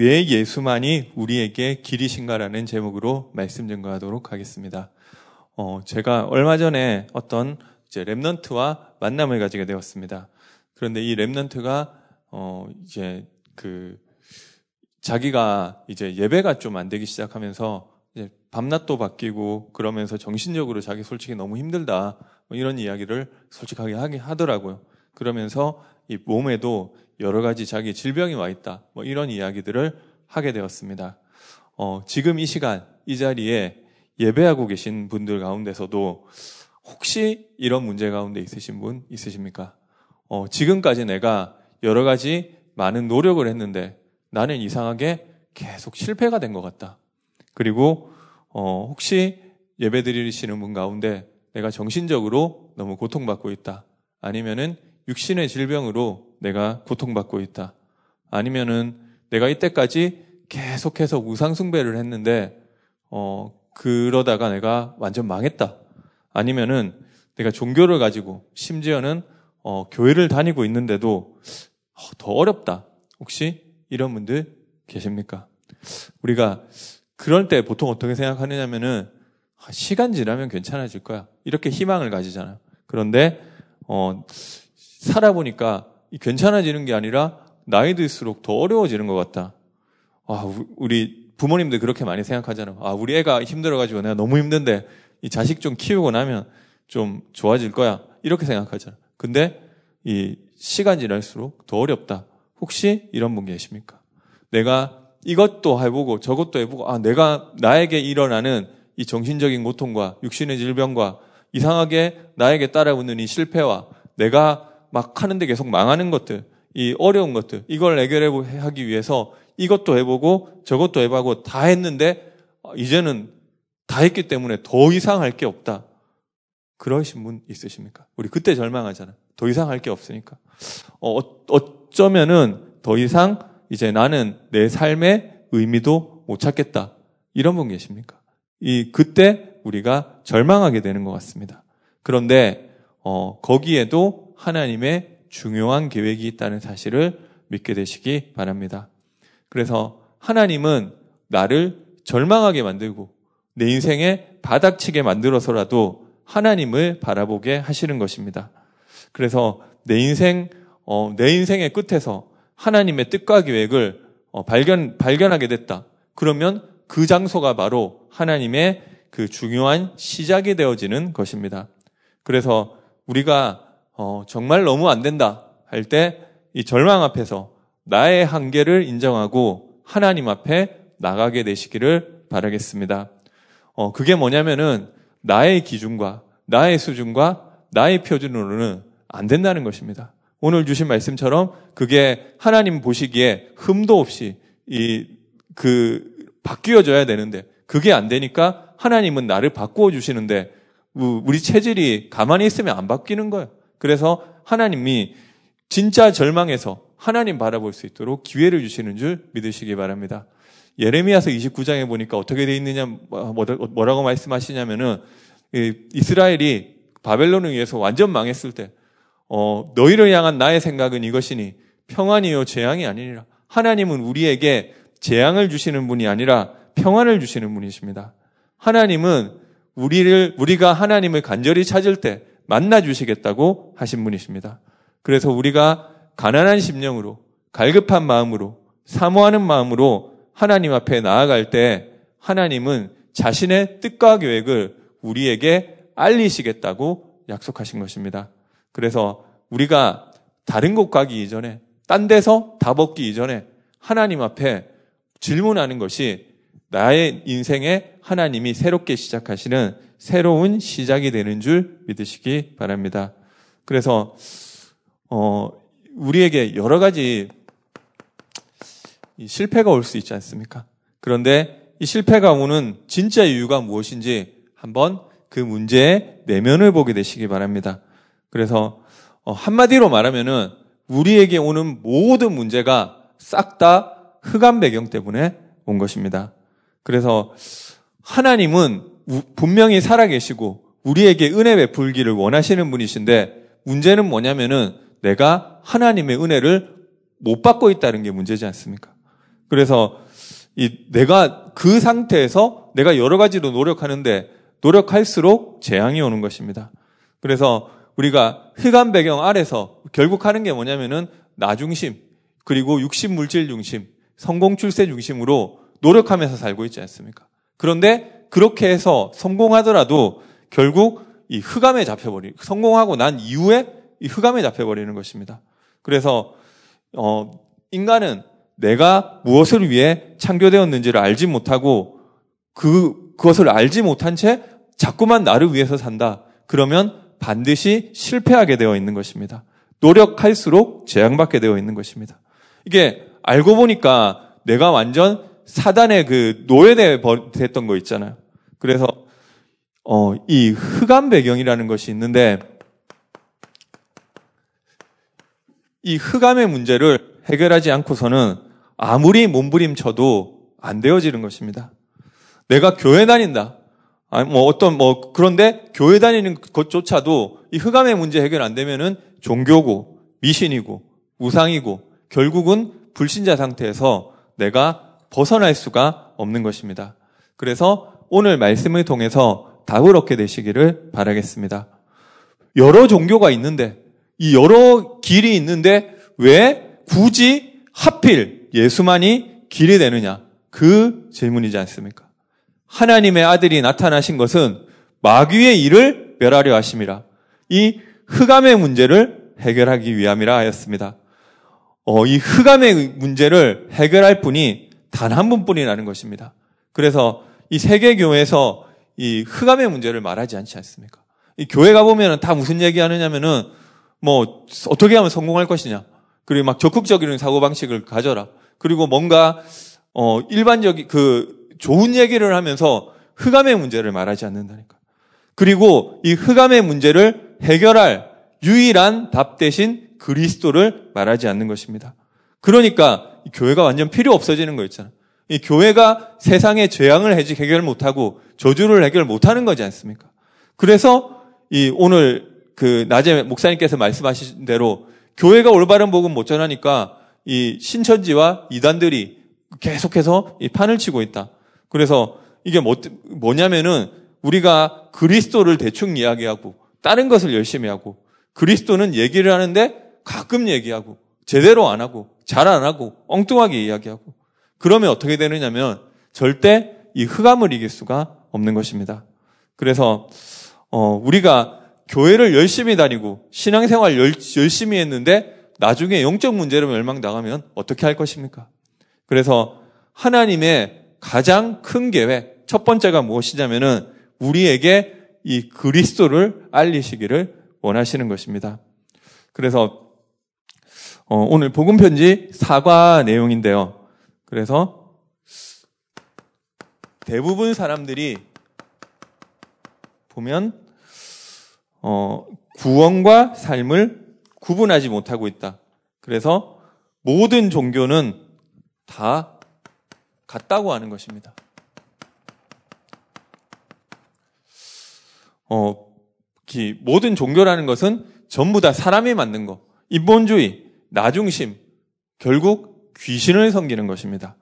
왜 예수만이 우리에게 길이신가라는 제목으로 말씀 증거하도록 하겠습니다. 어, 제가 얼마 전에 어떤 이제 랩넌트와 만남을 가지게 되었습니다. 그런데 이 랩넌트가 어, 이제 그 자기가 이제 예배가 좀 안 되기 시작하면서 이제 밤낮도 바뀌고 그러면서 정신적으로 자기 솔직히 너무 힘들다 뭐 이런 이야기를 솔직하게 하게 하더라고요. 그러면서 이 몸에도 여러 가지 자기 질병이 와 있다 뭐 이런 이야기들을 하게 되었습니다. 어, 지금 이 시간 이 자리에 예배하고 계신 분들 가운데서도 혹시 이런 문제 가운데 있으신 분 있으십니까? 어, 지금까지 내가 여러 가지 많은 노력을 했는데 나는 이상하게 계속 실패가 된 것 같다. 그리고 어, 혹시 예배 드리시는 분 가운데 내가 정신적으로 너무 고통받고 있다. 아니면은 육신의 질병으로 내가 고통받고 있다. 아니면은 내가 이때까지 계속해서 우상숭배를 했는데 어, 그러다가 내가 완전 망했다. 아니면은 내가 종교를 가지고 심지어는 어, 교회를 다니고 있는데도 어, 더 어렵다. 혹시 이런 분들 계십니까? 우리가 그럴 때 보통 어떻게 생각하느냐면은 아, 시간 지나면 괜찮아질 거야. 이렇게 희망을 가지잖아요. 그런데 어, 살아보니까 괜찮아지는 게 아니라 나이 들수록 더 어려워지는 것 같다. 아, 우리 부모님들 그렇게 많이 생각하잖아요. 아, 우리 애가 힘들어가지고 내가 너무 힘든데 이 자식 좀 키우고 나면 좀 좋아질 거야. 이렇게 생각하잖아요. 근데 이 시간 지날수록 더 어렵다. 혹시 이런 분 계십니까? 내가 이것도 해보고 저것도 해보고 아 내가 나에게 일어나는 이 정신적인 고통과 육신의 질병과 이상하게 나에게 따라오는 이 실패와 내가 막 하는데 계속 망하는 것들 이 어려운 것들 이걸 해결하기 위해서 이것도 해보고 저것도 해보고 다 했는데 이제는 다 했기 때문에 더 이상 할 게 없다. 그러신 분 있으십니까? 우리 그때 절망하잖아. 더 이상 할 게 없으니까. 어, 어쩌면은 더 이상 이제 나는 내 삶의 의미도 못 찾겠다. 이런 분 계십니까? 이 그때 우리가 절망하게 되는 것 같습니다. 그런데 어, 거기에도 하나님의 중요한 계획이 있다는 사실을 믿게 되시기 바랍니다. 그래서 하나님은 나를 절망하게 만들고 내 인생에 바닥치게 만들어서라도 하나님을 바라보게 하시는 것입니다. 그래서 내 인생, 어, 내 인생의 끝에서 하나님의 뜻과 계획을 어, 발견, 발견하게 됐다. 그러면 그 장소가 바로 하나님의 그 중요한 시작이 되어지는 것입니다. 그래서 우리가 어, 정말 너무 안 된다 할 때 이 절망 앞에서 나의 한계를 인정하고 하나님 앞에 나가게 되시기를 바라겠습니다. 어, 그게 뭐냐면은 나의 기준과 나의 수준과 나의 표준으로는 안 된다는 것입니다. 오늘 주신 말씀처럼 그게 하나님 보시기에 흠도 없이 이 그 바뀌어져야 되는데 그게 안 되니까 하나님은 나를 바꾸어 주시는데 우리 체질이 가만히 있으면 안 바뀌는 거예요. 그래서 하나님이 진짜 절망에서 하나님 바라볼 수 있도록 기회를 주시는 줄 믿으시기 바랍니다. 예레미야서 29장에 보니까 어떻게 돼 있느냐 뭐, 뭐라고 말씀하시냐면은 이스라엘이 바벨론을 위해서 완전 망했을 때 어, 너희를 향한 나의 생각은 이것이니 평안이요 재앙이 아니니라. 하나님은 우리에게 재앙을 주시는 분이 아니라 평안을 주시는 분이십니다. 하나님은 우리를 우리가 하나님을 간절히 찾을 때 만나 주시겠다고 하신 분이십니다. 그래서 우리가 가난한 심령으로 갈급한 마음으로 사모하는 마음으로 하나님 앞에 나아갈 때 하나님은 자신의 뜻과 계획을 우리에게 알리시겠다고 약속하신 것입니다. 그래서 우리가 다른 곳 가기 이전에 딴 데서 답 얻기 이전에 하나님 앞에 질문하는 것이 나의 인생에 하나님이 새롭게 시작하시는 새로운 시작이 되는 줄 믿으시기 바랍니다. 그래서 어 우리에게 여러 가지 실패가 올 수 있지 않습니까? 그런데 이 실패가 오는 진짜 이유가 무엇인지 한번 그 문제의 내면을 보게 되시기 바랍니다. 그래서 어, 한마디로 말하면은 우리에게 오는 모든 문제가 싹 다 흑암 배경 때문에 온 것입니다. 그래서 하나님은 분명히 살아계시고 우리에게 은혜 베풀기를 원하시는 분이신데 문제는 뭐냐면은 내가 하나님의 은혜를 못 받고 있다는 게 문제지 않습니까? 그래서 이 내가 그 상태에서 내가 여러 가지로 노력하는데 노력할수록 재앙이 오는 것입니다. 그래서 우리가 흑암 배경 아래서 결국 하는 게 뭐냐면은 나 중심 그리고 육신 물질 중심 성공 출세 중심으로 노력하면서 살고 있지 않습니까? 그런데 그렇게 해서 성공하더라도 결국 이 흑암에 잡혀버리 성공하고 난 이후에 이 흑암에 잡혀버리는 것입니다. 그래서 어 인간은 내가 무엇을 위해 창조되었는지를 알지 못하고 그 그것을 알지 못한 채 자꾸만 나를 위해서 산다. 그러면 반드시 실패하게 되어 있는 것입니다. 노력할수록 재앙받게 되어 있는 것입니다. 이게 알고 보니까 내가 완전 사단의 그 노예돼 됐던 거 있잖아요. 그래서 어, 이 흑암 배경이라는 것이 있는데 이 흑암의 문제를 해결하지 않고서는 아무리 몸부림쳐도 안 되어지는 것입니다. 내가 교회 다닌다. 아니, 뭐 어떤, 뭐, 그런데 교회 다니는 것조차도 이 흑암의 문제 해결 안 되면은 종교고, 미신이고, 우상이고, 결국은 불신자 상태에서 내가 벗어날 수가 없는 것입니다. 그래서 오늘 말씀을 통해서 답을 얻게 되시기를 바라겠습니다. 여러 종교가 있는데, 이 여러 길이 있는데, 왜 굳이 하필 예수만이 길이 되느냐? 그 질문이지 않습니까? 하나님의 아들이 나타나신 것은 마귀의 일을 멸하려 하심이라. 이 흑암의 문제를 해결하기 위함이라 하였습니다. 어, 이 흑암의 문제를 해결할 분이 단 한 분뿐이라는 것입니다. 그래서 이 세계 교회에서 이 흑암의 문제를 말하지 않지 않습니까? 이 교회 가보면 다 무슨 얘기 하느냐면은 뭐 어떻게 하면 성공할 것이냐. 그리고 막 적극적인 사고방식을 가져라. 그리고 뭔가 어 일반적인 그 좋은 얘기를 하면서 흑암의 문제를 말하지 않는다니까. 그리고 이 흑암의 문제를 해결할 유일한 답 대신 그리스도를 말하지 않는 것입니다. 그러니까 교회가 완전 필요 없어지는 거 있잖아. 이 교회가 세상의 재앙을 해결 못하고 저주를 해결 못하는 거지 않습니까? 그래서 이 오늘 그 낮에 목사님께서 말씀하신 대로 교회가 올바른 복음 못 전하니까 이 신천지와 이단들이 계속해서 이 판을 치고 있다. 그래서 이게 뭐, 뭐냐면은 우리가 그리스도를 대충 이야기하고 다른 것을 열심히 하고 그리스도는 얘기를 하는데 가끔 얘기하고 제대로 안 하고 잘 안 하고 엉뚱하게 이야기하고 그러면 어떻게 되느냐면 절대 이 흑암을 이길 수가 없는 것입니다. 그래서 어, 우리가 교회를 열심히 다니고 신앙생활 열, 열심히 했는데 나중에 영적 문제로 멸망당하면 어떻게 할 것입니까? 그래서 하나님의 가장 큰 계획, 첫 번째가 무엇이냐면은 우리에게 이 그리스도를 알리시기를 원하시는 것입니다. 그래서 어, 오늘 복음 편지 사과 내용인데요. 그래서 대부분 사람들이 보면 어, 구원과 삶을 구분하지 못하고 있다. 그래서 모든 종교는 다 같다고 하는 것입니다. 어, 모든 종교라는 것은 전부 다 사람이 만든 거. 인본주의, 나중심, 결국 귀신을 섬기는 것입니다.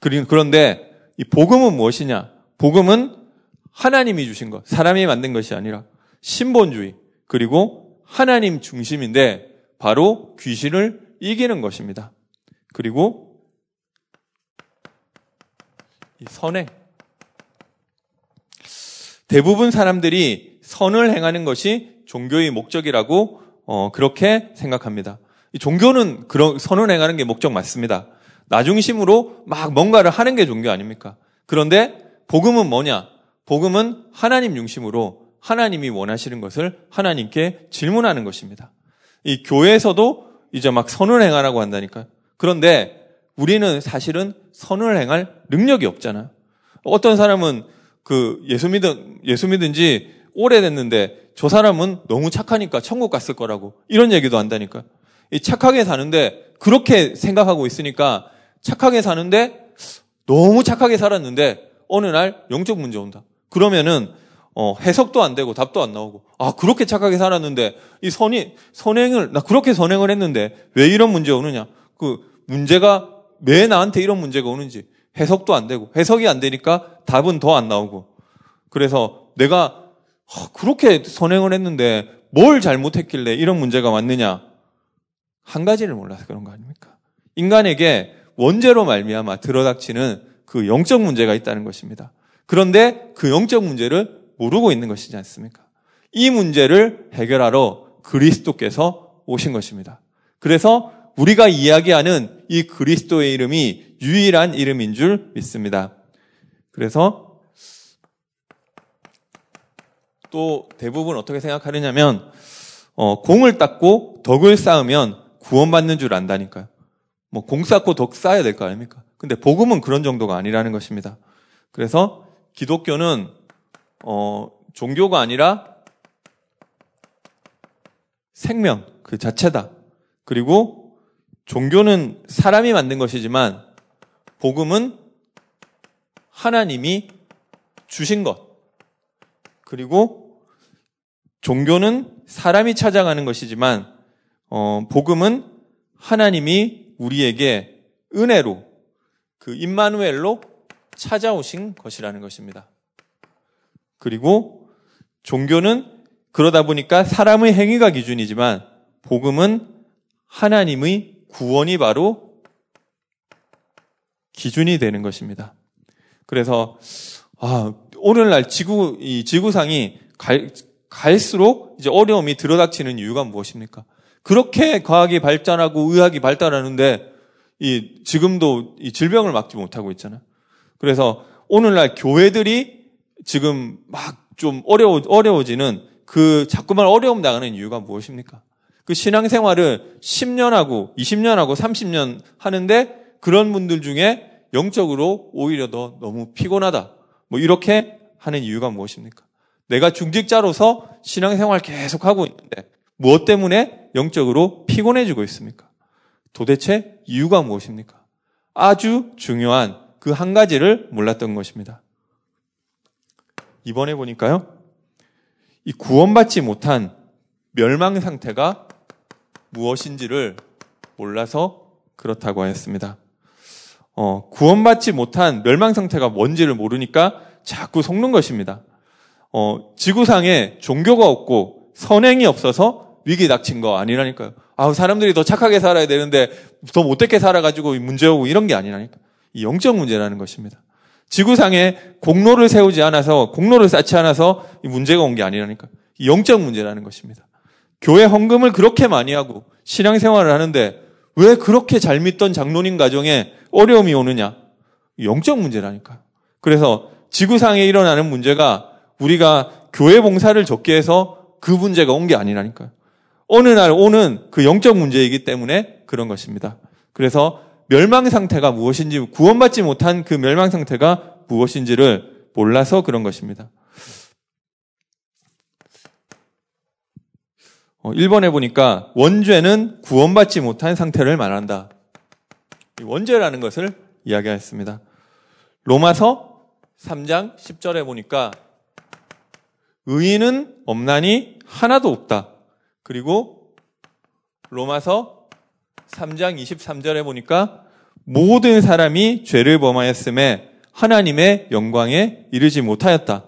그런데 이 복음은 무엇이냐? 복음은 하나님이 주신 것, 사람이 만든 것이 아니라 신본주의, 그리고 하나님 중심인데 바로 귀신을 이기는 것입니다. 그리고 선행. 대부분 사람들이 선을 행하는 것이 종교의 목적이라고 어, 그렇게 생각합니다. 종교는 그런 선을 행하는 게 목적 맞습니다. 나중심으로 막 뭔가를 하는 게 종교 아닙니까? 그런데 복음은 뭐냐? 복음은 하나님 중심으로 하나님이 원하시는 것을 하나님께 질문하는 것입니다. 이 교회에서도 이제 막 선을 행하라고 한다니까요. 그런데 우리는 사실은 선을 행할 능력이 없잖아요. 어떤 사람은 그 예수 믿은, 예수 믿은 지 오래됐는데 저 사람은 너무 착하니까 천국 갔을 거라고 이런 얘기도 한다니까. 이 착하게 사는데 그렇게 생각하고 있으니까 착하게 사는데 너무 착하게 살았는데 어느 날 영적 문제 온다. 그러면은 어, 해석도 안 되고 답도 안 나오고 아 그렇게 착하게 살았는데 이 선이 선행을 나 그렇게 선행을 했는데 왜 이런 문제 오느냐? 그 문제가 왜 나한테 이런 문제가 오는지 해석도 안 되고 해석이 안 되니까 답은 더 안 나오고 그래서 내가 그렇게 선행을 했는데 뭘 잘못했길래 이런 문제가 왔느냐 한 가지를 몰라서 그런 거 아닙니까? 인간에게 원죄로 말미암아 들어닥치는 그 영적 문제가 있다는 것입니다. 그런데 그 영적 문제를 모르고 있는 것이지 않습니까? 이 문제를 해결하러 그리스도께서 오신 것입니다. 그래서 우리가 이야기하는 이 그리스도의 이름이 유일한 이름인 줄 믿습니다. 그래서 또 대부분 어떻게 생각하느냐면 어, 공을 닦고 덕을 쌓으면 구원받는 줄 안다니까요. 뭐 공 쌓고 덕 쌓아야 될 거 아닙니까? 근데 복음은 그런 정도가 아니라는 것입니다. 그래서 기독교는 어, 종교가 아니라 생명 그 자체다. 그리고 종교는 사람이 만든 것이지만 복음은 하나님이 주신 것. 그리고 종교는 사람이 찾아가는 것이지만 어, 복음은 하나님이 우리에게 은혜로 그 임마누엘로 찾아오신 것이라는 것입니다. 그리고 종교는 그러다 보니까 사람의 행위가 기준이지만 복음은 하나님의 구원이 바로 기준이 되는 것입니다. 그래서 아, 오늘날 지구 이 지구상이 갈, 갈수록 이제 어려움이 들어닥치는 이유가 무엇입니까? 그렇게 과학이 발전하고 의학이 발달하는데 이 지금도 이 질병을 막지 못하고 있잖아요. 그래서 오늘날 교회들이 지금 막 좀 어려워 어려워지는 그 자꾸만 어려움 나가는 이유가 무엇입니까? 그 신앙생활을 10년 하고 20년 하고 30년 하는데 그런 분들 중에 영적으로 오히려 더 너무 피곤하다. 뭐 이렇게 하는 이유가 무엇입니까? 내가 중직자로서 신앙생활 계속 하고 있는데 무엇 때문에 영적으로 피곤해지고 있습니까? 도대체 이유가 무엇입니까? 아주 중요한 그 한 가지를 몰랐던 것입니다. 이번에 보니까요. 이 구원받지 못한 멸망 상태가 무엇인지를 몰라서 그렇다고 하였습니다. 어, 구원받지 못한 멸망 상태가 뭔지를 모르니까 자꾸 속는 것입니다. 어, 지구상에 종교가 없고 선행이 없어서 위기 닥친 거 아니라니까요. 아, 사람들이 더 착하게 살아야 되는데 더 못되게 살아가지고 문제오고 이런 게 아니라니까. 이 영적 문제라는 것입니다. 지구상에 공로를 세우지 않아서 공로를 쌓지 않아서 이 문제가 온 게 아니라니까. 이 영적 문제라는 것입니다. 교회 헌금을 그렇게 많이 하고 신앙생활을 하는데 왜 그렇게 잘 믿던 장로님 가정에 어려움이 오느냐? 영적 문제라니까. 그래서 지구상에 일어나는 문제가 우리가 교회 봉사를 적게 해서 그 문제가 온 게 아니라니까요. 어느 날 오는 그 영적 문제이기 때문에 그런 것입니다. 그래서 멸망 상태가 무엇인지 구원받지 못한 그 멸망 상태가 무엇인지를 몰라서 그런 것입니다. 1번에 어, 보니까 원죄는 구원받지 못한 상태를 말한다. 원죄라는 것을 이야기했습니다. 로마서 3장 10절에 보니까 의인은 없나니 하나도 없다. 그리고 로마서 3장 23절에 보니까 모든 사람이 죄를 범하였음에 하나님의 영광에 이르지 못하였다.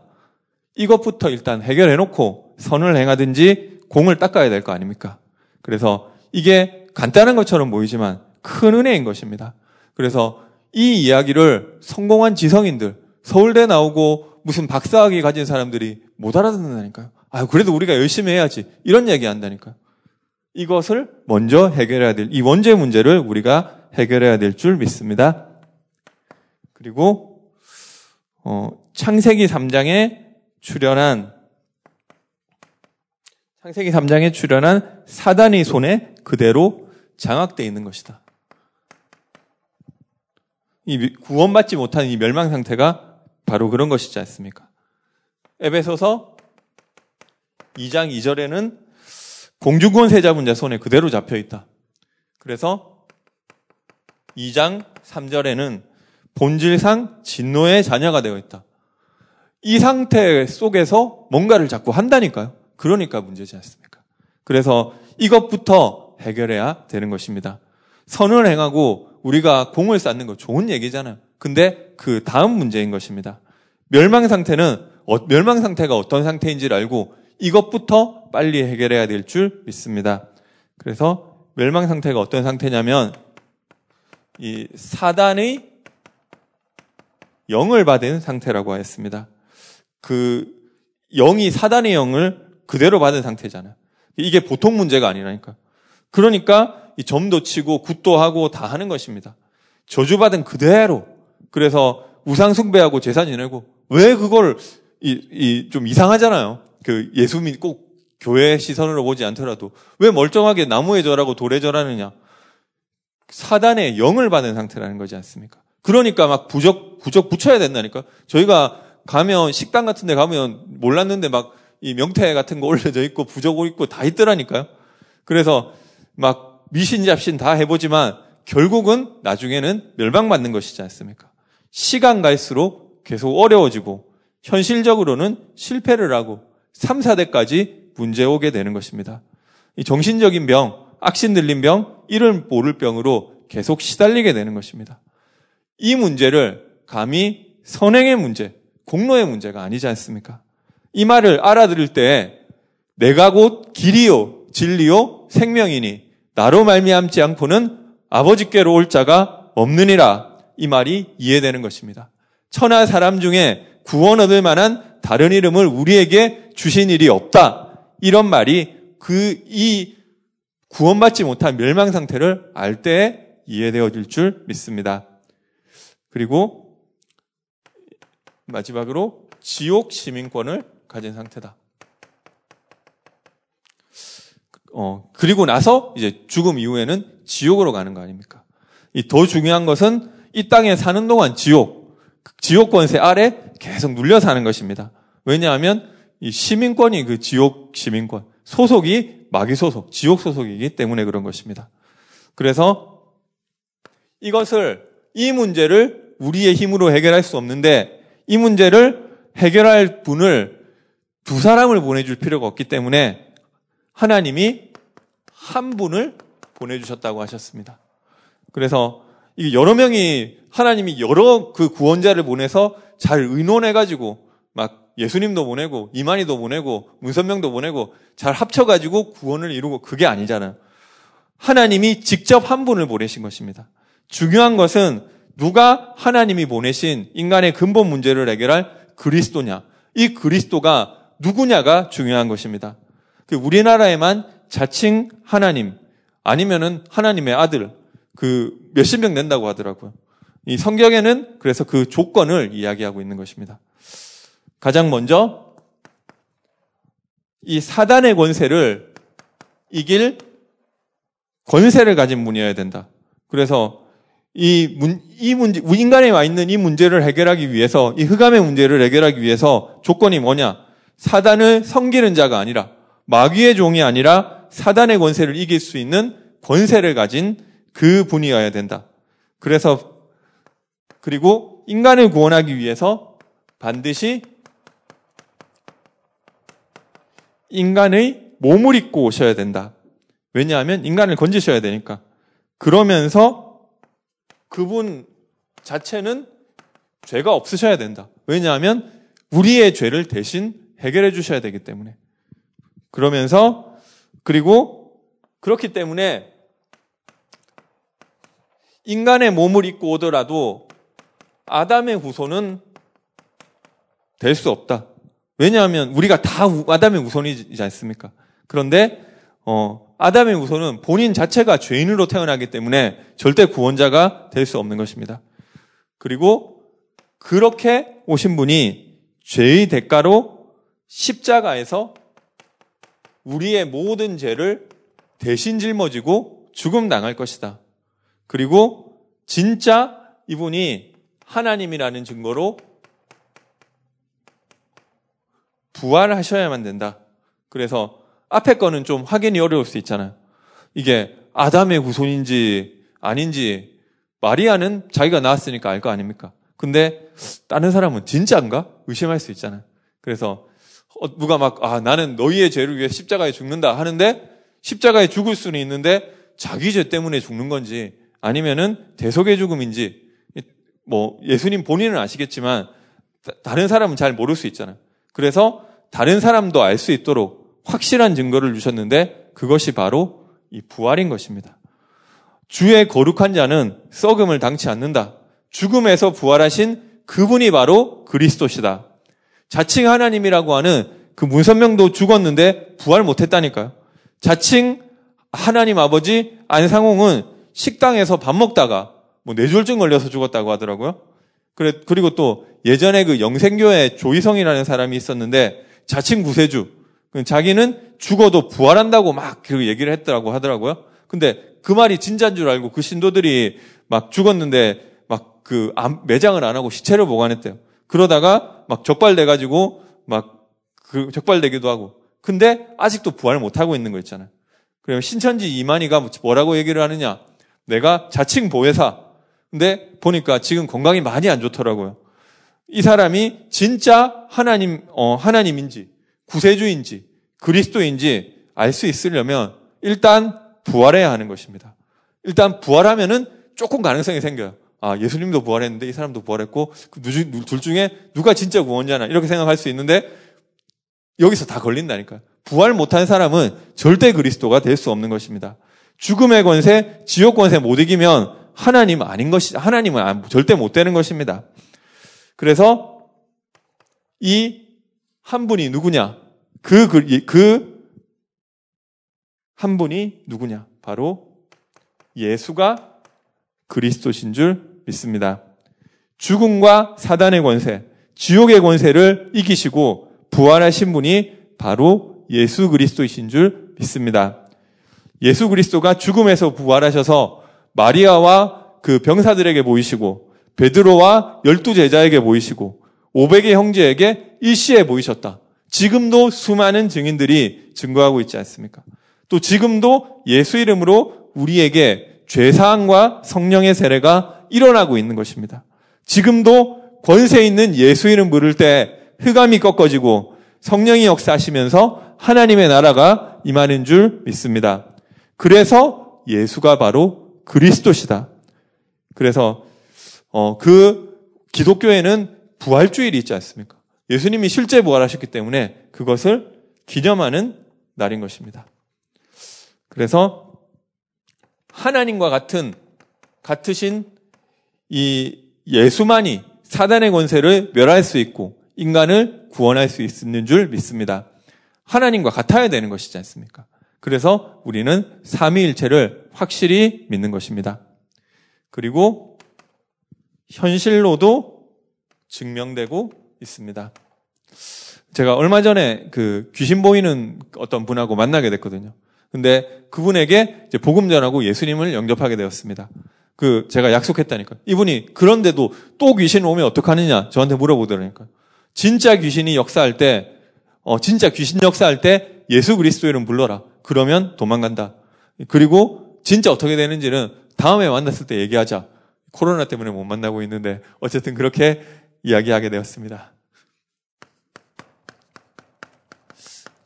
이것부터 일단 해결해 놓고 선을 행하든지 공을 닦아야 될 거 아닙니까? 그래서 이게 간단한 것처럼 보이지만 큰 은혜인 것입니다. 그래서 이 이야기를 성공한 지성인들, 서울대 나오고 무슨 박사학위 가진 사람들이 못 알아듣는다니까요. 아, 그래도 우리가 열심히 해야지. 이런 얘기 한다니까요. 이것을 먼저 해결해야 될, 이 원죄 문제를 우리가 해결해야 될 줄 믿습니다. 그리고, 어, 창세기 3장에 출연한, 창세기 3장에 출연한 사단의 손에 그대로 장악되어 있는 것이다. 이 구원받지 못한 이 멸망 상태가 바로 그런 것이지 않습니까? 에베소서 2장 2절에는 공주권 세자분자 손에 그대로 잡혀 있다. 그래서 2장 3절에는 본질상 진노의 자녀가 되어 있다. 이 상태 속에서 뭔가를 자꾸 한다니까요. 그러니까 문제지 않습니까? 그래서 이것부터 해결해야 되는 것입니다. 선을 행하고 우리가 공을 쌓는 거 좋은 얘기잖아요. 근데 그 다음 문제인 것입니다. 멸망 상태는 어, 멸망 상태가 어떤 상태인지를 알고 이것부터 빨리 해결해야 될 줄 믿습니다. 그래서 멸망 상태가 어떤 상태냐면 이 사단의 영을 받은 상태라고 하였습니다. 그 영이 사단의 영을 그대로 받은 상태잖아요. 이게 보통 문제가 아니라니까. 그러니까 이 점도 치고 굿도 하고 다 하는 것입니다. 저주받은 그대로. 그래서 우상 숭배하고 제사 지내고 왜 그걸 이, 이, 좀 이상하잖아요. 그 예수 믿고 교회 시선으로 보지 않더라도 왜 멀쩡하게 나무에 절하고 돌에 절하느냐. 사단의 영을 받은 상태라는 거지 않습니까? 그러니까 막 부적, 부적 붙여야 된다니까. 저희가 가면 식당 같은 데 가면 몰랐는데 막 이 명태 같은 거 올려져 있고 부적 있고 다 있더라니까요. 그래서 막 미신 잡신 다 해보지만 결국은 나중에는 멸망받는 것이지 않습니까? 시간 갈수록 계속 어려워지고 현실적으로는 실패를 하고 3, 4대까지 문제 오게 되는 것입니다. 이 정신적인 병, 악신 들린 병, 이를 모를 병으로 계속 시달리게 되는 것입니다. 이 문제를 감히 선행의 문제, 공로의 문제가 아니지 않습니까? 이 말을 알아들을 때 내가 곧 길이요 진리요 생명이니 나로 말미암지 않고는 아버지께로 올 자가 없느니라 이 말이 이해되는 것입니다. 천하 사람 중에 구원 얻을 만한 다른 이름을 우리에게 주신 일이 없다. 이런 말이 그 이 구원받지 못한 멸망 상태를 알 때에 이해되어질 줄 믿습니다. 그리고 마지막으로 지옥 시민권을 가진 상태다. 어, 그리고 나서 이제 죽음 이후에는 지옥으로 가는 거 아닙니까? 이 더 중요한 것은 이 땅에 사는 동안 지옥, 지옥 권세 아래 계속 눌려 사는 것입니다. 왜냐하면 이 시민권이 그 지옥 시민권, 소속이 마귀 소속, 지옥 소속이기 때문에 그런 것입니다. 그래서 이것을, 이 문제를 우리의 힘으로 해결할 수 없는데 이 문제를 해결할 분을 두 사람을 보내줄 필요가 없기 때문에 하나님이 한 분을 보내주셨다고 하셨습니다. 그래서 이 여러 명이 하나님이 여러 그 구원자를 보내서 잘 의논해가지고 막 예수님도 보내고 이만희도 보내고 문선명도 보내고 잘 합쳐가지고 구원을 이루고 그게 아니잖아요. 하나님이 직접 한 분을 보내신 것입니다. 중요한 것은 누가 하나님이 보내신 인간의 근본 문제를 해결할 그리스도냐. 이 그리스도가 누구냐가 중요한 것입니다. 그 우리나라에만 자칭 하나님, 아니면은 하나님의 아들, 그 몇십 명 낸다고 하더라고요. 이 성경에는 그래서 그 조건을 이야기하고 있는 것입니다. 가장 먼저 이 사단의 권세를 이길 권세를 가진 분이어야 된다. 그래서 이, 문, 이 문제, 인간에 와 있는 이 문제를 해결하기 위해서, 이 흑암의 문제를 해결하기 위해서 조건이 뭐냐? 사단을 섬기는 자가 아니라, 마귀의 종이 아니라 사단의 권세를 이길 수 있는 권세를 가진 그 분이어야 된다. 그래서, 그리고 인간을 구원하기 위해서 반드시 인간의 몸을 입고 오셔야 된다. 왜냐하면 인간을 건지셔야 되니까. 그러면서 그분 자체는 죄가 없으셔야 된다. 왜냐하면 우리의 죄를 대신 해결해 주셔야 되기 때문에. 그러면서 그리고 그렇기 때문에 인간의 몸을 입고 오더라도 아담의 후손은 될 수 없다. 왜냐하면 우리가 다 아담의 후손이지 않습니까? 그런데 어, 아담의 우선은 본인 자체가 죄인으로 태어나기 때문에 절대 구원자가 될 수 없는 것입니다. 그리고 그렇게 오신 분이 죄의 대가로 십자가에서 우리의 모든 죄를 대신 짊어지고 죽음 당할 것이다. 그리고 진짜 이분이 하나님이라는 증거로 부활하셔야만 된다. 그래서 앞에 거는 좀 확인이 어려울 수 있잖아요. 이게 아담의 후손인지 아닌지 마리아는 자기가 낳았으니까 알 거 아닙니까? 근데 다른 사람은 진짜인가? 의심할 수 있잖아요. 그래서 누가 막, 아, 나는 너희의 죄를 위해 십자가에 죽는다 하는데 십자가에 죽을 수는 있는데 자기 죄 때문에 죽는 건지 아니면은 대속의 죽음인지 뭐 예수님 본인은 아시겠지만 다른 사람은 잘 모를 수 있잖아요. 그래서 다른 사람도 알 수 있도록 확실한 증거를 주셨는데 그것이 바로 이 부활인 것입니다. 주의 거룩한 자는 썩음을 당치 않는다. 죽음에서 부활하신 그분이 바로 그리스도시다. 자칭 하나님이라고 하는 그 문선명도 죽었는데 부활 못했다니까요. 자칭 하나님 아버지 안상홍은 식당에서 밥 먹다가 뭐 뇌졸중 걸려서 죽었다고 하더라고요. 그래, 그리고 또 예전에 그 영생교회 조희성이라는 사람이 있었는데 자칭 구세주. 자기는 죽어도 부활한다고 막 그 얘기를 했더라고 하더라고요. 근데 그 말이 진짜인 줄 알고 그 신도들이 막 죽었는데 막 그 매장을 안 하고 시체를 보관했대요. 그러다가 막 적발돼가지고 막 그 적발되기도 하고. 근데 아직도 부활을 못하고 있는 거 있잖아요. 그러면 신천지 이만희가 뭐라고 얘기를 하느냐. 내가 자칭 보혜사. 근데 보니까 지금 건강이 많이 안 좋더라고요. 이 사람이 진짜 하나님, 어, 하나님인지, 구세주인지, 그리스도인지 알 수 있으려면 일단 부활해야 하는 것입니다. 일단 부활하면은 조금 가능성이 생겨요. 아, 예수님도 부활했는데 이 사람도 부활했고 그 둘 중에 누가 진짜 구원자나 이렇게 생각할 수 있는데 여기서 다 걸린다니까요. 부활 못한 사람은 절대 그리스도가 될 수 없는 것입니다. 죽음의 권세, 지옥 권세 못 이기면 하나님 아닌 것이 하나님은 절대 못 되는 것입니다. 그래서 이 한 분이 누구냐? 그, 그, 그, 한 분이 누구냐? 바로 예수가 그리스도신 줄 믿습니다. 죽음과 사단의 권세, 지옥의 권세를 이기시고 부활하신 분이 바로 예수 그리스도이신 줄 믿습니다. 예수 그리스도가 죽음에서 부활하셔서 마리아와 그 병사들에게 보이시고 베드로와 열두 제자에게 보이시고 오백의 형제에게 일시에 보이셨다. 지금도 수많은 증인들이 증거하고 있지 않습니까? 또 지금도 예수 이름으로 우리에게 죄사함과 성령의 세례가 일어나고 있는 것입니다. 지금도 권세 있는 예수 이름 부를 때 흑암이 꺾어지고 성령이 역사하시면서 하나님의 나라가 임하는 줄 믿습니다. 그래서 예수가 바로 그리스도시다. 그래서 어, 그 기독교에는 부활주일이 있지 않습니까? 예수님이 실제 부활하셨기 때문에 그것을 기념하는 날인 것입니다. 그래서 하나님과 같은 같으신 이 예수만이 사단의 권세를 멸할 수 있고 인간을 구원할 수 있는 줄 믿습니다. 하나님과 같아야 되는 것이지 않습니까? 그래서 우리는 삼위일체를 확실히 믿는 것입니다. 그리고 현실로도 증명되고 있습니다. 제가 얼마 전에 그 귀신 보이는 어떤 분하고 만나게 됐거든요. 근데 그분에게 이제 복음 전하고 예수님을 영접하게 되었습니다. 그 제가 약속했다니까요. 이분이 그런데도 또 귀신 오면 어떡하느냐 저한테 물어보더라니까요. 진짜 귀신이 역사할 때, 어, 진짜 귀신 역사할 때 예수 그리스도 이름 불러라. 그러면 도망간다. 그리고 진짜 어떻게 되는지는 다음에 만났을 때 얘기하자. 코로나 때문에 못 만나고 있는데 어쨌든 그렇게 이야기하게 되었습니다.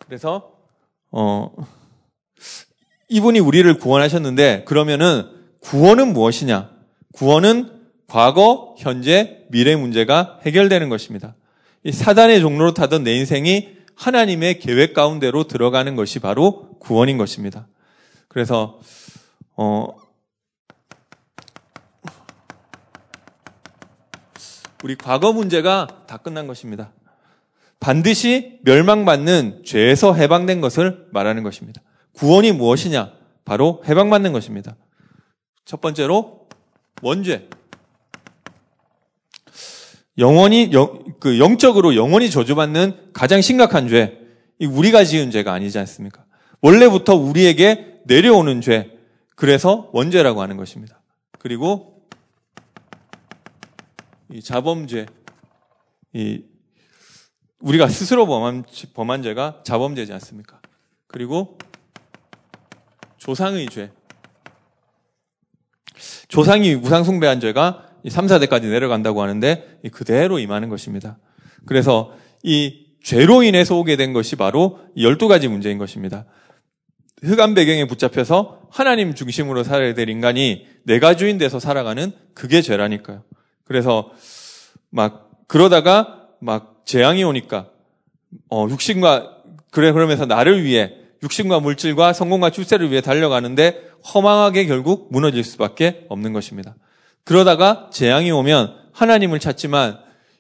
그래서 어 이분이 우리를 구원하셨는데 그러면은 구원은 무엇이냐? 구원은 과거, 현재, 미래 문제가 해결되는 것입니다. 이 사단의 종로로 타던 내 인생이 하나님의 계획 가운데로 들어가는 것이 바로 구원인 것입니다. 그래서 어 우리 과거 문제가 다 끝난 것입니다. 반드시 멸망받는 죄에서 해방된 것을 말하는 것입니다. 구원이 무엇이냐? 바로 해방받는 것입니다. 첫 번째로 원죄. 영원히 영, 그 영적으로 영원히 저주받는 가장 심각한 죄. 이 우리가 지은 죄가 아니지 않습니까? 원래부터 우리에게 내려오는 죄. 그래서 원죄라고 하는 것입니다. 그리고 이 자범죄. 이 우리가 스스로 범한, 범한 죄가 자범죄지 않습니까? 그리고 조상의 죄. 조상이 우상숭배한 죄가 3, 4대까지 내려간다고 하는데 그대로 임하는 것입니다. 그래서 이 죄로 인해서 오게 된 것이 바로 12가지 문제인 것입니다. 흑암 배경에 붙잡혀서 하나님 중심으로 살아야 될 인간이 내가 주인 돼서 살아가는 그게 죄라니까요. 그래서 막 그러다가 막 재앙이 오니까 어 육신과 그래 그러면서 나를 위해 육신과 물질과 성공과 출세를 위해 달려가는데 허망하게 결국 무너질 수밖에 없는 것입니다. 그러다가 재앙이 오면 하나님을 찾지만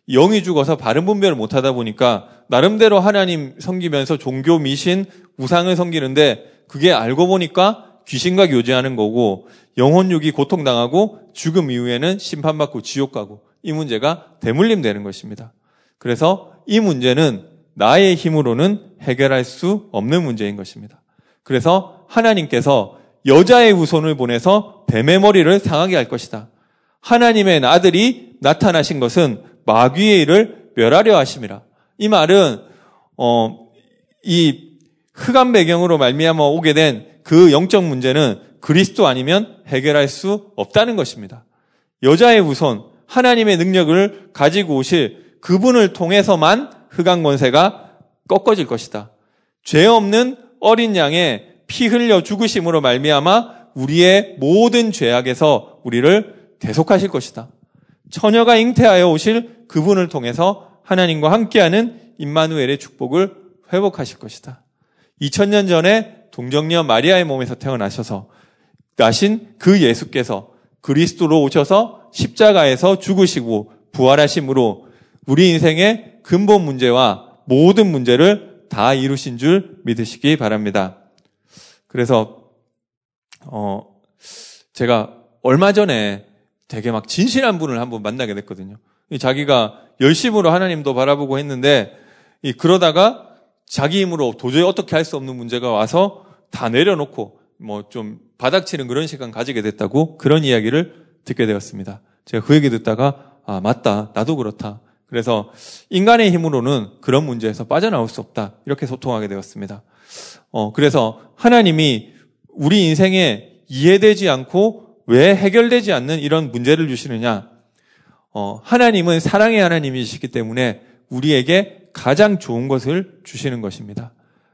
영이 죽어서 바른 분별을 못하다 보니까 나름대로 하나님 섬기면서 종교 미신 우상을 섬기는데 그게 알고 보니까 귀신과 교제하는 거고 영혼육이 고통당하고 죽음 이후에는 심판받고 지옥 가고 이 문제가 대물림 되는 것입니다. 그래서 이 문제는 나의 힘으로는 해결할 수 없는 문제인 것입니다. 그래서 하나님께서 여자의 후손을 보내서 뱀의 머리를 상하게 할 것이다. 하나님의 아들이 나타나신 것은 마귀의 일을 멸하려 하심이라. 이 말은 어, 이 흑암 배경으로 말미암아 오게 된 그 영적 문제는 그리스도 아니면 해결할 수 없다는 것입니다. 여자의 후손, 하나님의 능력을 가지고 오실 그분을 통해서만 흑암 권세가 꺾어질 것이다. 죄 없는 어린 양의 피 흘려 죽으심으로 말미암아 우리의 모든 죄악에서 우리를 대속하실 것이다. 처녀가 잉태하여 오실 그분을 통해서 하나님과 함께하는 임마누엘의 축복을 회복하실 것이다. 2000년 전에 동정녀 마리아의 몸에서 태어나셔서 나신 그 예수께서 그리스도로 오셔서 십자가에서 죽으시고 부활하심으로 우리 인생의 근본 문제와 모든 문제를 다 이루신 줄 믿으시기 바랍니다. 그래서 어 제가 얼마 전에 되게 막 진실한 분을 한번 만나게 됐거든요. 자기가 열심으로 하나님도 바라보고 했는데 그러다가 자기 힘으로 도저히 어떻게 할 수 없는 문제가 와서 다 내려놓고 뭐 좀 바닥치는 그런 시간 가지게 됐다고 그런 이야기를 듣게 되었습니다. 제가 그 얘기 듣다가 아 맞다 나도 그렇다. 그래서 인간의 힘으로는 그런 문제에서 빠져나올 수 없다 이렇게 소통하게 되었습니다. 어 그래서 하나님이 우리 인생에 이해되지 않고 왜 해결되지 않는 이런 문제를 주시느냐? 어, 하나님은 사랑의 하나님이시기 때문에 우리에게 가장 좋은 것을 주시는 것입니다.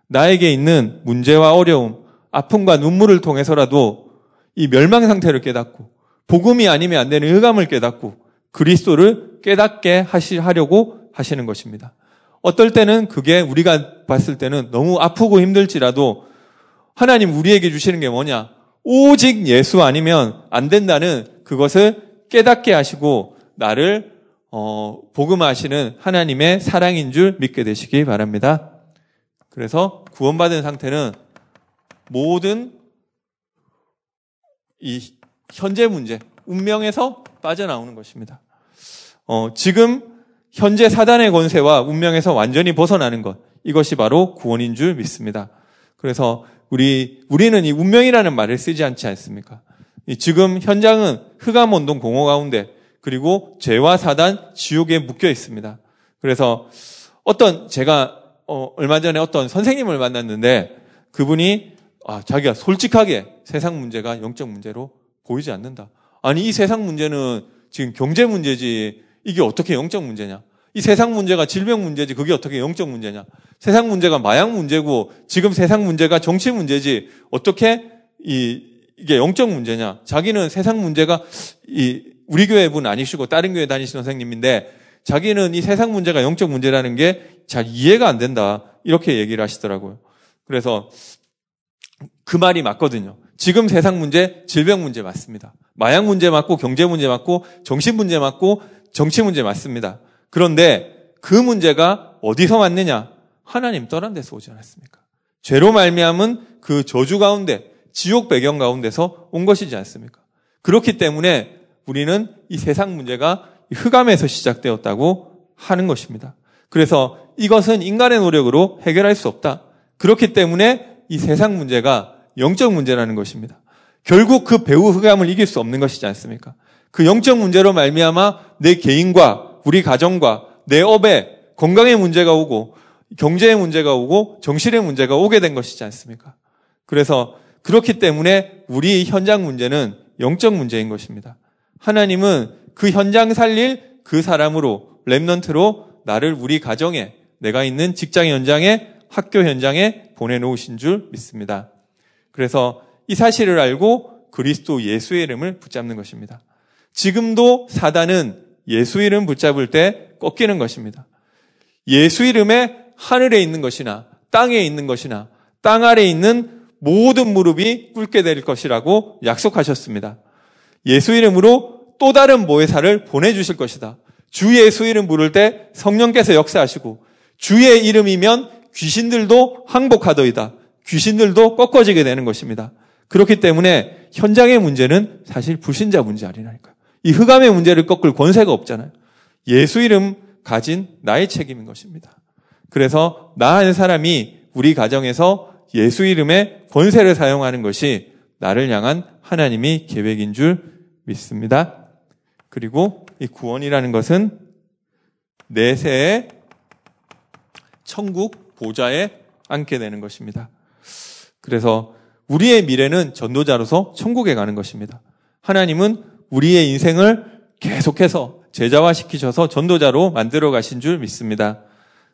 나에게 있는 문제와 어려움, 아픔과 눈물을 통해서라도 이 멸망 상태를 깨닫고 복음이 아니면 안 되는 의감을 깨닫고 그리스도를 깨닫게 하시, 하려고 하시는 것입니다. 어떨 때는 그게 우리가 봤을 때는 너무 아프고 힘들지라도 하나님 우리에게 주시는 게 뭐냐? 오직 예수 아니면 안 된다는 그것을 깨닫게 하시고 나를 어, 복음하시는 하나님의 사랑인 줄 믿게 되시기 바랍니다. 그래서 구원받은 상태는 모든 이 현재 문제, 운명에서 빠져나오는 것입니다. 어, 지금 현재 사단의 권세와 운명에서 완전히 벗어나는 것, 이것이 바로 구원인 줄 믿습니다. 그래서 우리, 우리는 이 운명이라는 말을 쓰지 않지 않습니까? 지금 현장은 흑암원동 공허 가운데 그리고 죄와 사단, 지옥에 묶여 있습니다. 그래서 어떤 제가 어, 얼마 전에 어떤 선생님을 만났는데 그분이 아, 자기가 솔직하게 세상 문제가 영적 문제로 보이지 않는다. 아니 이 세상 문제는 지금 경제 문제지 이게 어떻게 영적 문제냐? 이 세상 문제가 질병 문제지 그게 어떻게 영적 문제냐? 세상 문제가 마약 문제고 지금 세상 문제가 정치 문제지 어떻게 이 이게 영적 문제냐? 자기는 세상 문제가 이 우리 교회 분 아니시고 다른 교회 다니시는 선생님인데 자기는 이 세상 문제가 영적 문제라는 게 잘 이해가 안 된다. 이렇게 얘기를 하시더라고요. 그래서 그 말이 맞거든요. 지금 세상 문제, 질병 문제 맞습니다. 마약 문제 맞고 경제 문제 맞고 정신 문제 맞고 정치 문제 맞습니다. 그런데 그 문제가 어디서 왔느냐? 하나님 떠난 데서 오지 않았습니까? 죄로 말미암은 그 저주 가운데 지옥 배경 가운데서 온 것이지 않습니까? 그렇기 때문에 우리는 이 세상 문제가 흑암에서 시작되었다고 하는 것입니다. 그래서 이것은 인간의 노력으로 해결할 수 없다. 그렇기 때문에 이 세상 문제가 영적 문제라는 것입니다. 결국 그 배후 흑암을 이길 수 없는 것이지 않습니까? 그 영적 문제로 말미암아 내 개인과 우리 가정과 내 업에 건강의 문제가 오고 경제의 문제가 오고 정신의 문제가 오게 된 것이지 않습니까? 그래서 그렇기 때문에 우리 현장 문제는 영적 문제인 것입니다. 하나님은 그 현장 살릴 그 사람으로 랩넌트로 나를 우리 가정에 내가 있는 직장 현장에 학교 현장에 보내놓으신 줄 믿습니다. 그래서 이 사실을 알고 그리스도 예수의 이름을 붙잡는 것입니다. 지금도 사단은 예수 이름 붙잡을 때 꺾이는 것입니다. 예수 이름에 하늘에 있는 것이나 땅에 있는 것이나 땅 아래에 있는 모든 무릎이 꿇게 될 것이라고 약속하셨습니다. 예수 이름으로 또 다른 모회사를 보내주실 것이다. 주 예수 이름 부를 때 성령께서 역사하시고 주의 이름이면 귀신들도 항복하더이다. 귀신들도 꺾어지게 되는 것입니다. 그렇기 때문에 현장의 문제는 사실 불신자 문제 아니라니까요. 이 흑암의 문제를 꺾을 권세가 없잖아요. 예수 이름 가진 나의 책임인 것입니다. 그래서 나 한 사람이 우리 가정에서 예수 이름의 권세를 사용하는 것이 나를 향한 하나님이 계획인 줄 믿습니다. 그리고 이 구원이라는 것은 내세의 천국 보좌에 앉게 되는 것입니다. 그래서 우리의 미래는 전도자로서 천국에 가는 것입니다. 하나님은 우리의 인생을 계속해서 제자화시키셔서 전도자로 만들어 가신 줄 믿습니다.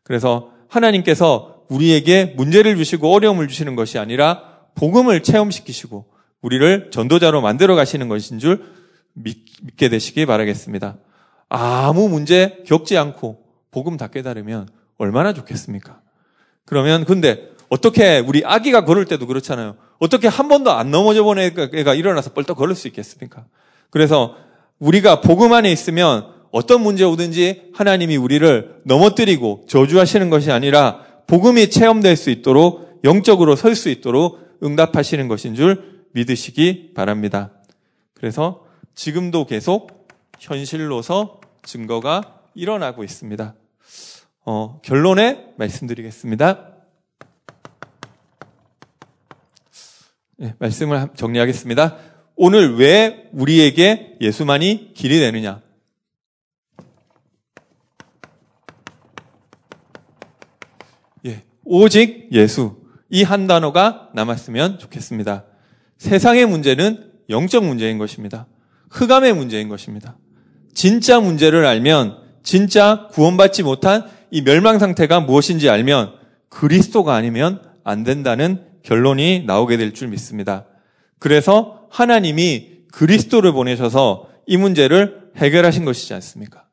그래서 하나님께서 우리에게 문제를 주시고 어려움을 주시는 것이 아니라 복음을 체험시키시고 우리를 전도자로 만들어 가시는 것인 줄 믿 게 되시기 바라겠습니다. 아무 문제 겪지 않고 복음 다 깨달으면 얼마나 좋겠습니까? 그러면 근데 어떻게 우리 아기가 걸을 때도 그렇잖아요. 어떻게 한 번도 안 넘어져 본 애가 일어나서 뻘떡 걸을 수 있겠습니까? 그래서 우리가 복음 안에 있으면 어떤 문제 오든지 하나님이 우리를 넘어뜨리고 저주하시는 것이 아니라 복음이 체험될 수 있도록 영적으로 설 수 있도록 응답하시는 것인 줄 믿으시기 바랍니다. 그래서 지금도 계속 현실로서 증거가 일어나고 있습니다. 어, 결론에 말씀드리겠습니다. 네, 말씀을 정리하겠습니다. 오늘 왜 우리에게 예수만이 길이 되느냐? 예, 오직 예수. 이 한 단어가 남았으면 좋겠습니다. 세상의 문제는 영적 문제인 것입니다. 흑암의 문제인 것입니다. 진짜 문제를 알면 진짜 구원받지 못한 이 멸망 상태가 무엇인지 알면 그리스도가 아니면 안 된다는 결론이 나오게 될 줄 믿습니다. 그래서 하나님이 그리스도를 보내셔서 이 문제를 해결하신 것이지 않습니까?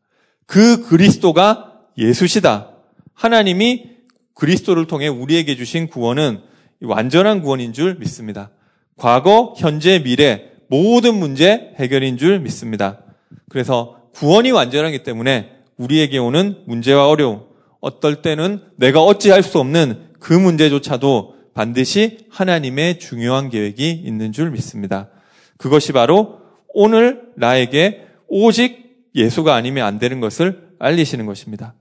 그 그리스도가 예수시다. 하나님이 그리스도를 통해 우리에게 주신 구원은 완전한 구원인 줄 믿습니다. 과거, 현재, 미래 모든 문제 해결인 줄 믿습니다. 그래서 구원이 완전하기 때문에 우리에게 오는 문제와 어려움, 어떨 때는 내가 어찌할 수 없는 그 문제조차도 반드시 하나님의 중요한 계획이 있는 줄 믿습니다. 그것이 바로 오늘 나에게 오직 예수가 아니면 안 되는 것을 알리시는 것입니다.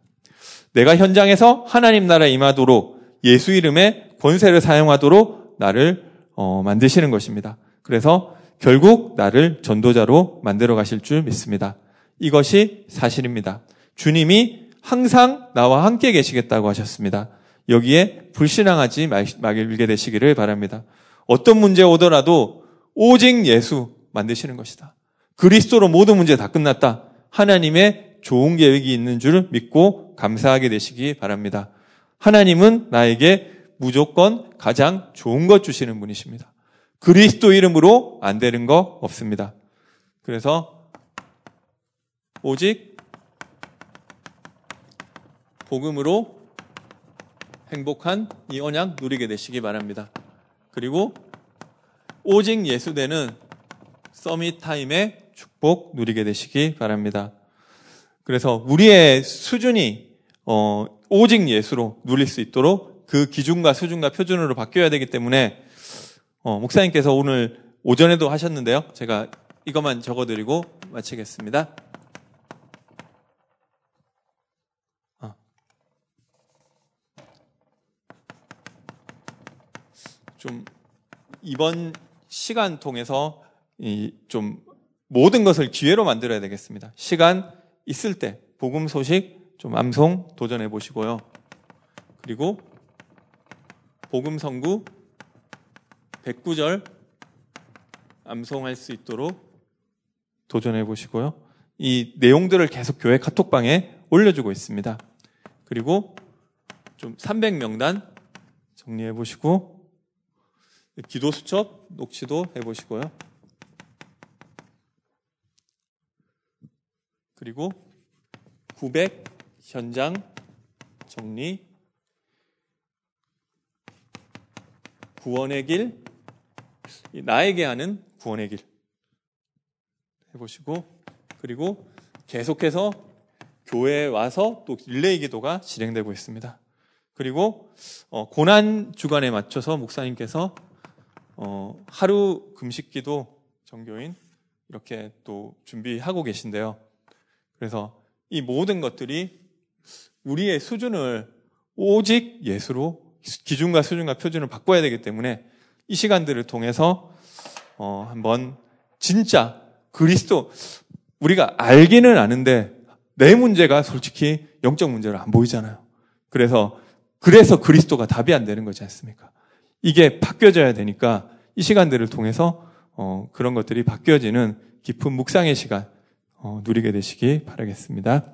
내가 현장에서 하나님 나라 임하도록 예수 이름의 권세를 사용하도록 나를 어, 만드시는 것입니다. 그래서 결국 나를 전도자로 만들어 가실 줄 믿습니다. 이것이 사실입니다. 주님이 항상 나와 함께 계시겠다고 하셨습니다. 여기에 불신앙하지 말게 되시기를 바랍니다. 어떤 문제 오더라도 오직 예수 만드시는 것이다. 그리스도로 모든 문제 다 끝났다. 하나님의 좋은 계획이 있는 줄 믿고 감사하게 되시기 바랍니다. 하나님은 나에게 무조건 가장 좋은 것 주시는 분이십니다. 그리스도 이름으로 안 되는 거 없습니다. 그래서 오직 복음으로 행복한 이 언약 누리게 되시기 바랍니다. 그리고 오직 예수되는 서밋 타임의 축복 누리게 되시기 바랍니다. 그래서 우리의 수준이 어, 오직 예수로 누릴 수 있도록 그 기준과 수준과 표준으로 바뀌어야 되기 때문에 어, 목사님께서 오늘 오전에도 하셨는데요. 제가 이것만 적어드리고 마치겠습니다. 어. 좀 이번 시간 통해서 좀 모든 것을 기회로 만들어야 되겠습니다. 시간 있을 때 복음 소식 좀 암송 도전해 보시고요. 그리고 복음 성구 109절 암송할 수 있도록 도전해 보시고요. 이 내용들을 계속 교회 카톡방에 올려주고 있습니다. 그리고 좀 300명단 정리해 보시고 기도 수첩 녹취도 해 보시고요. 그리고 900 현장 정리 구원의 길 나에게 하는 구원의 길 해보시고 그리고 계속해서 교회에 와서 또 릴레이 기도가 진행되고 있습니다. 그리고 어, 고난 주간에 맞춰서 목사님께서 어, 하루 금식 기도 정교인 이렇게 또 준비하고 계신데요. 그래서 이 모든 것들이 우리의 수준을 오직 예수로 기준과 수준과 표준을 바꿔야 되기 때문에 이 시간들을 통해서 어, 한번 진짜 그리스도 우리가 알기는 아는데 내 문제가 솔직히 영적 문제로 안 보이잖아요. 그래서 그래서 그리스도가 답이 안 되는 거지 않습니까? 이게 바뀌어져야 되니까 이 시간들을 통해서 어, 그런 것들이 바뀌어지는 깊은 묵상의 시간 어, 누리게 되시기 바라겠습니다.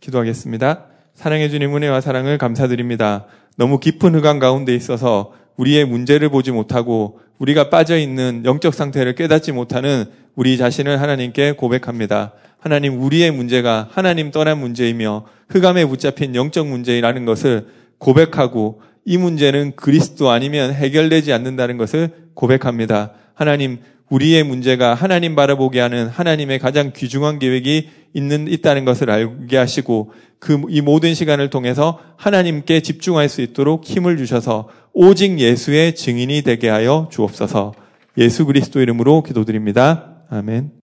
기도하겠습니다. 사랑해 주님 은혜와 사랑을 감사드립니다. 너무 깊은 흑암 가운데 있어서 우리의 문제를 보지 못하고 우리가 빠져 있는 영적 상태를 깨닫지 못하는 우리 자신을 하나님께 고백합니다. 하나님, 우리의 문제가 하나님 떠난 문제이며 흑암에 붙잡힌 영적 문제라는 것을 고백하고 이 문제는 그리스도 아니면 해결되지 않는다는 것을 고백합니다. 하나님, 우리의 문제가 하나님 바라보게 하는 하나님의 가장 귀중한 계획이 있는, 있다는 것을 알게 하시고 그, 이 모든 시간을 통해서 하나님께 집중할 수 있도록 힘을 주셔서 오직 예수의 증인이 되게 하여 주옵소서 예수 그리스도 이름으로 기도드립니다. 아멘.